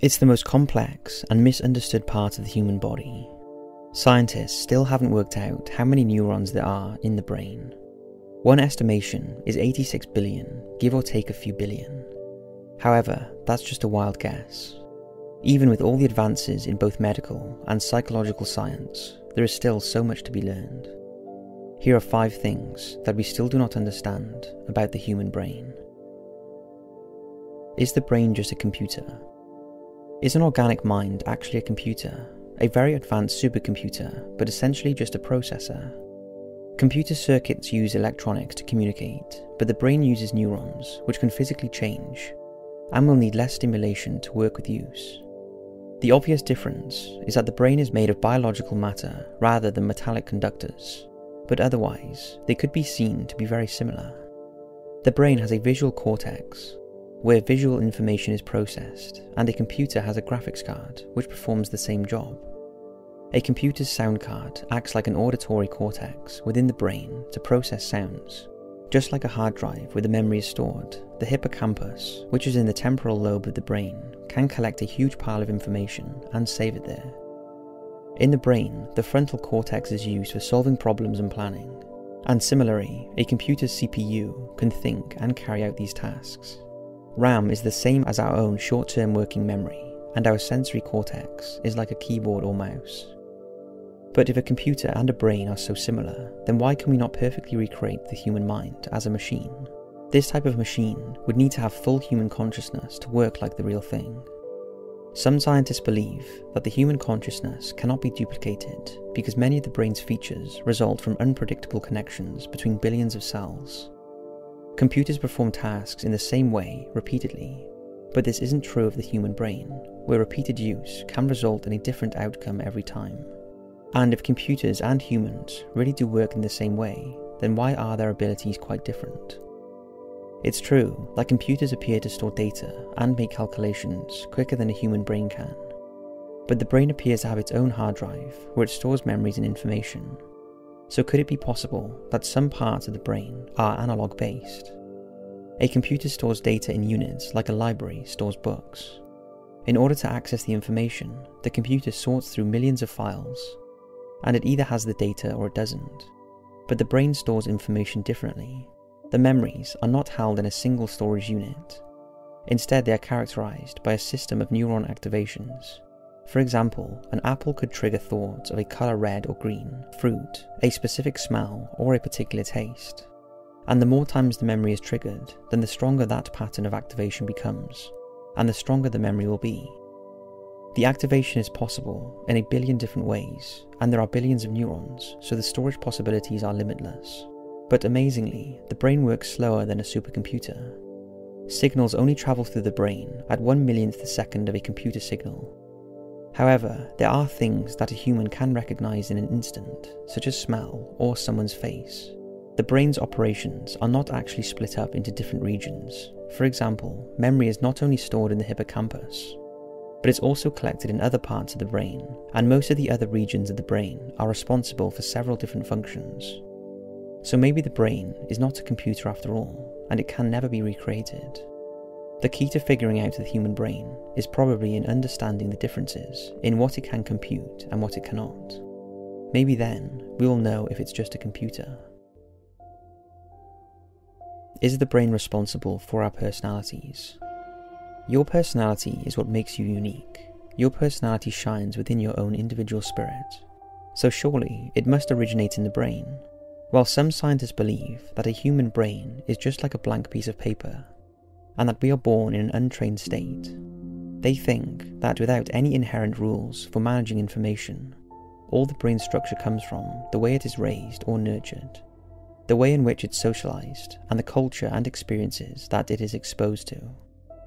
It's the most complex and misunderstood part of the human body. Scientists still haven't worked out how many neurons there are in the brain. One estimation is 86 billion, give or take a few billion. However, that's just a wild guess. Even with all the advances in both medical and psychological science, there is still so much to be learned. Here are five things that we still do not understand about the human brain. Is the brain just a computer? Is an organic mind actually a computer? A very advanced supercomputer, but essentially just a processor? Computer circuits use electronics to communicate, but the brain uses neurons, which can physically change, and will need less stimulation to work with use. The obvious difference is that the brain is made of biological matter rather than metallic conductors, but otherwise, they could be seen to be very similar. The brain has a visual cortex, where visual information is processed, and a computer has a graphics card, which performs the same job. A computer's sound card acts like an auditory cortex within the brain to process sounds. Just like a hard drive where the memory is stored, the hippocampus, which is in the temporal lobe of the brain, can collect a huge pile of information and save it there. In the brain, the frontal cortex is used for solving problems and planning, and similarly, a computer's CPU can think and carry out these tasks. RAM is the same as our own short term working memory, and our sensory cortex is like a keyboard or mouse. But if a computer and a brain are so similar, then why can we not perfectly recreate the human mind as a machine? This type of machine would need to have full human consciousness to work like the real thing. Some scientists believe that the human consciousness cannot be duplicated because many of the brain's features result from unpredictable connections between billions of cells. Computers perform tasks in the same way repeatedly, but this isn't true of the human brain, where repeated use can result in a different outcome every time. And if computers and humans really do work in the same way, then why are their abilities quite different? It's true that computers appear to store data and make calculations quicker than a human brain can, but the brain appears to have its own hard drive where it stores memories and information so, could it be possible that some parts of the brain are analog based? A computer stores data in units like a library stores books. In order to access the information, the computer sorts through millions of files, and it either has the data or it doesn't. But the brain stores information differently. The memories are not held in a single storage unit. Instead, they are characterized by a system of neuron activations for example, an apple could trigger thoughts of a colour red or green, fruit, a specific smell, or a particular taste. And the more times the memory is triggered, then the stronger that pattern of activation becomes, and the stronger the memory will be. The activation is possible in a billion different ways, and there are billions of neurons, so the storage possibilities are limitless. But amazingly, the brain works slower than a supercomputer. Signals only travel through the brain at one millionth the second of a computer signal, However, there are things that a human can recognize in an instant, such as smell or someone's face. The brain's operations are not actually split up into different regions. For example, memory is not only stored in the hippocampus, but it's also collected in other parts of the brain, and most of the other regions of the brain are responsible for several different functions. So maybe the brain is not a computer after all, and it can never be recreated. The key to figuring out the human brain is probably in understanding the differences in what it can compute and what it cannot. Maybe then we will know if it's just a computer. Is the brain responsible for our personalities? Your personality is what makes you unique. Your personality shines within your own individual spirit. So surely it must originate in the brain. While some scientists believe that a human brain is just like a blank piece of paper and that we are born in an untrained state. They think that without any inherent rules for managing information, all the brain structure comes from the way it is raised or nurtured, the way in which it's socialized, and the culture and experiences that it is exposed to.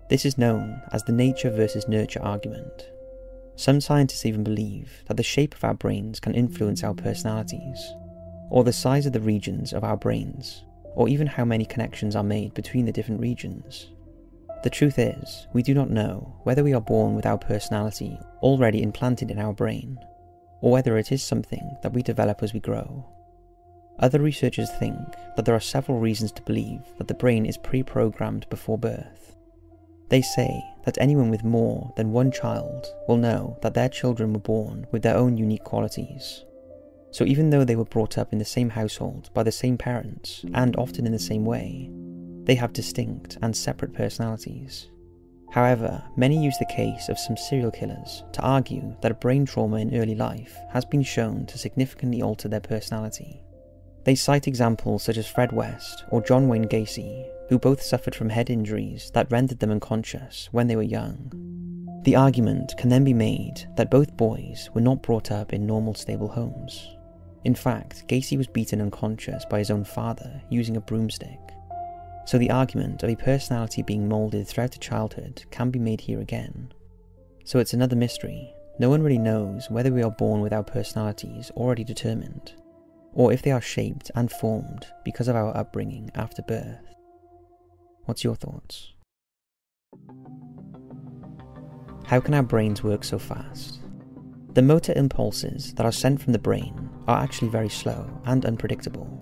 This is known as the nature versus nurture argument. Some scientists even believe that the shape of our brains can influence our personalities, or the size of the regions of our brains, or even how many connections are made between the different regions. The truth is, we do not know whether we are born with our personality already implanted in our brain, or whether it is something that we develop as we grow. Other researchers think that there are several reasons to believe that the brain is pre programmed before birth. They say that anyone with more than one child will know that their children were born with their own unique qualities. So even though they were brought up in the same household by the same parents, and often in the same way, they have distinct and separate personalities. However, many use the case of some serial killers to argue that a brain trauma in early life has been shown to significantly alter their personality. They cite examples such as Fred West or John Wayne Gacy, who both suffered from head injuries that rendered them unconscious when they were young. The argument can then be made that both boys were not brought up in normal, stable homes. In fact, Gacy was beaten unconscious by his own father using a broomstick. So the argument of a personality being moulded throughout a childhood can be made here again. So it's another mystery. No one really knows whether we are born with our personalities already determined, or if they are shaped and formed because of our upbringing after birth. What's your thoughts? How can our brains work so fast? The motor impulses that are sent from the brain are actually very slow and unpredictable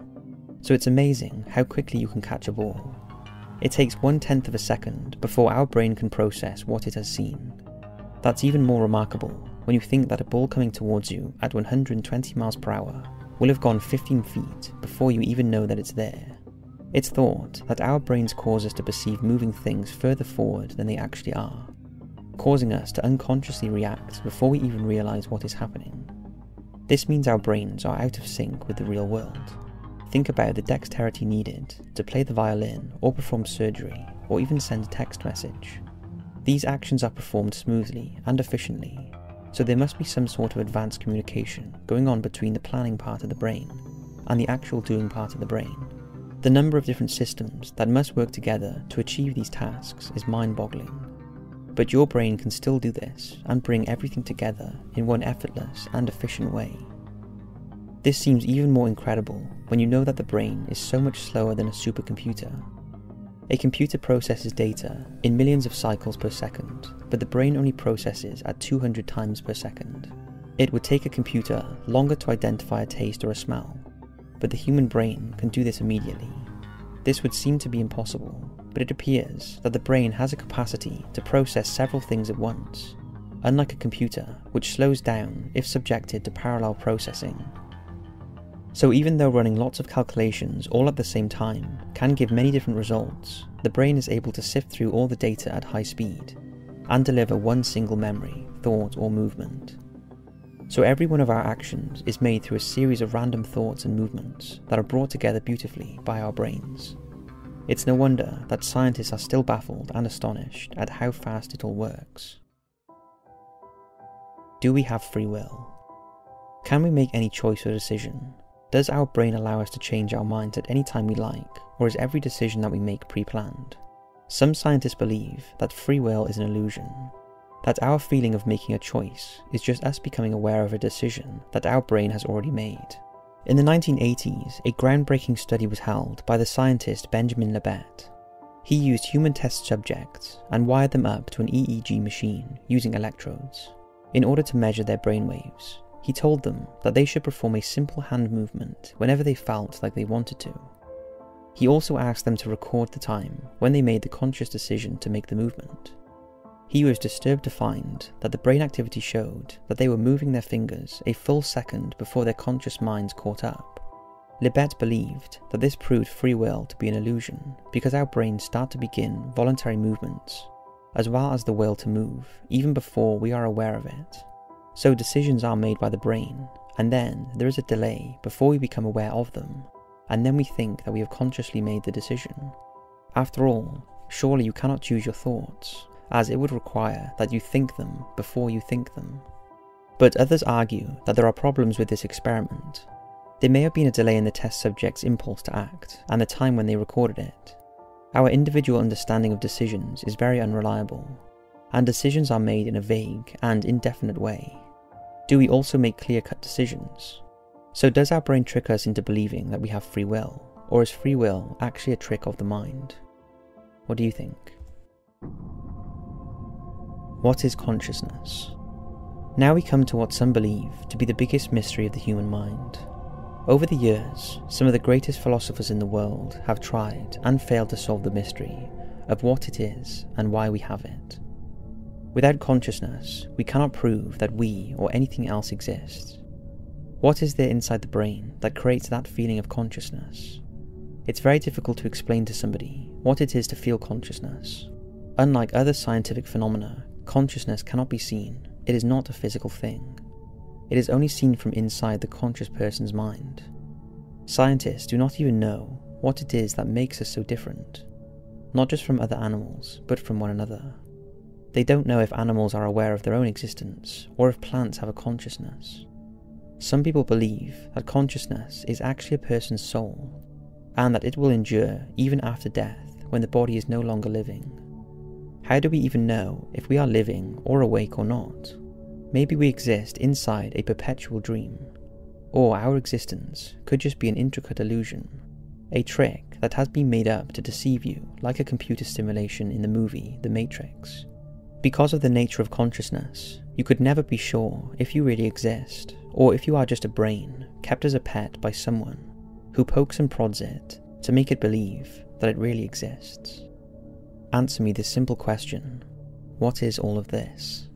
so it's amazing how quickly you can catch a ball. It takes one tenth of a second before our brain can process what it has seen. That's even more remarkable when you think that a ball coming towards you at 120 miles per hour will have gone 15 feet before you even know that it's there. It's thought that our brains cause us to perceive moving things further forward than they actually are, causing us to unconsciously react before we even realize what is happening. This means our brains are out of sync with the real world. Think about the dexterity needed to play the violin or perform surgery or even send a text message. These actions are performed smoothly and efficiently, so there must be some sort of advanced communication going on between the planning part of the brain and the actual doing part of the brain. The number of different systems that must work together to achieve these tasks is mind boggling. But your brain can still do this and bring everything together in one effortless and efficient way. This seems even more incredible when you know that the brain is so much slower than a supercomputer. A computer processes data in millions of cycles per second, but the brain only processes at 200 times per second. It would take a computer longer to identify a taste or a smell, but the human brain can do this immediately. This would seem to be impossible, but it appears that the brain has a capacity to process several things at once, unlike a computer, which slows down if subjected to parallel processing so even though running lots of calculations all at the same time can give many different results, the brain is able to sift through all the data at high speed and deliver one single memory, thought or movement. So every one of our actions is made through a series of random thoughts and movements that are brought together beautifully by our brains. It's no wonder that scientists are still baffled and astonished at how fast it all works. Do we have free will? Can we make any choice or decision does our brain allow us to change our minds at any time we like, or is every decision that we make pre planned? Some scientists believe that free will is an illusion, that our feeling of making a choice is just us becoming aware of a decision that our brain has already made. In the 1980s, a groundbreaking study was held by the scientist Benjamin Libet. He used human test subjects and wired them up to an EEG machine using electrodes in order to measure their brainwaves he told them that they should perform a simple hand movement whenever they felt like they wanted to. He also asked them to record the time when they made the conscious decision to make the movement. He was disturbed to find that the brain activity showed that they were moving their fingers a full second before their conscious minds caught up. Libet believed that this proved free will to be an illusion because our brains start to begin voluntary movements, as well as the will to move, even before we are aware of it. So decisions are made by the brain, and then there is a delay before we become aware of them, and then we think that we have consciously made the decision. After all, surely you cannot choose your thoughts, as it would require that you think them before you think them. But others argue that there are problems with this experiment. There may have been a delay in the test subject's impulse to act and the time when they recorded it. Our individual understanding of decisions is very unreliable, and decisions are made in a vague and indefinite way. Do we also make clear cut decisions? So, does our brain trick us into believing that we have free will, or is free will actually a trick of the mind? What do you think? What is consciousness? Now we come to what some believe to be the biggest mystery of the human mind. Over the years, some of the greatest philosophers in the world have tried and failed to solve the mystery of what it is and why we have it. Without consciousness, we cannot prove that we or anything else exists. What is there inside the brain that creates that feeling of consciousness? It's very difficult to explain to somebody what it is to feel consciousness. Unlike other scientific phenomena, consciousness cannot be seen. It is not a physical thing. It is only seen from inside the conscious person's mind. Scientists do not even know what it is that makes us so different, not just from other animals, but from one another. They don't know if animals are aware of their own existence, or if plants have a consciousness. Some people believe that consciousness is actually a person's soul, and that it will endure even after death when the body is no longer living. How do we even know if we are living or awake or not? Maybe we exist inside a perpetual dream, or our existence could just be an intricate illusion, a trick that has been made up to deceive you like a computer simulation in the movie The Matrix. Because of the nature of consciousness, you could never be sure if you really exist, or if you are just a brain kept as a pet by someone who pokes and prods it to make it believe that it really exists. Answer me this simple question What is all of this?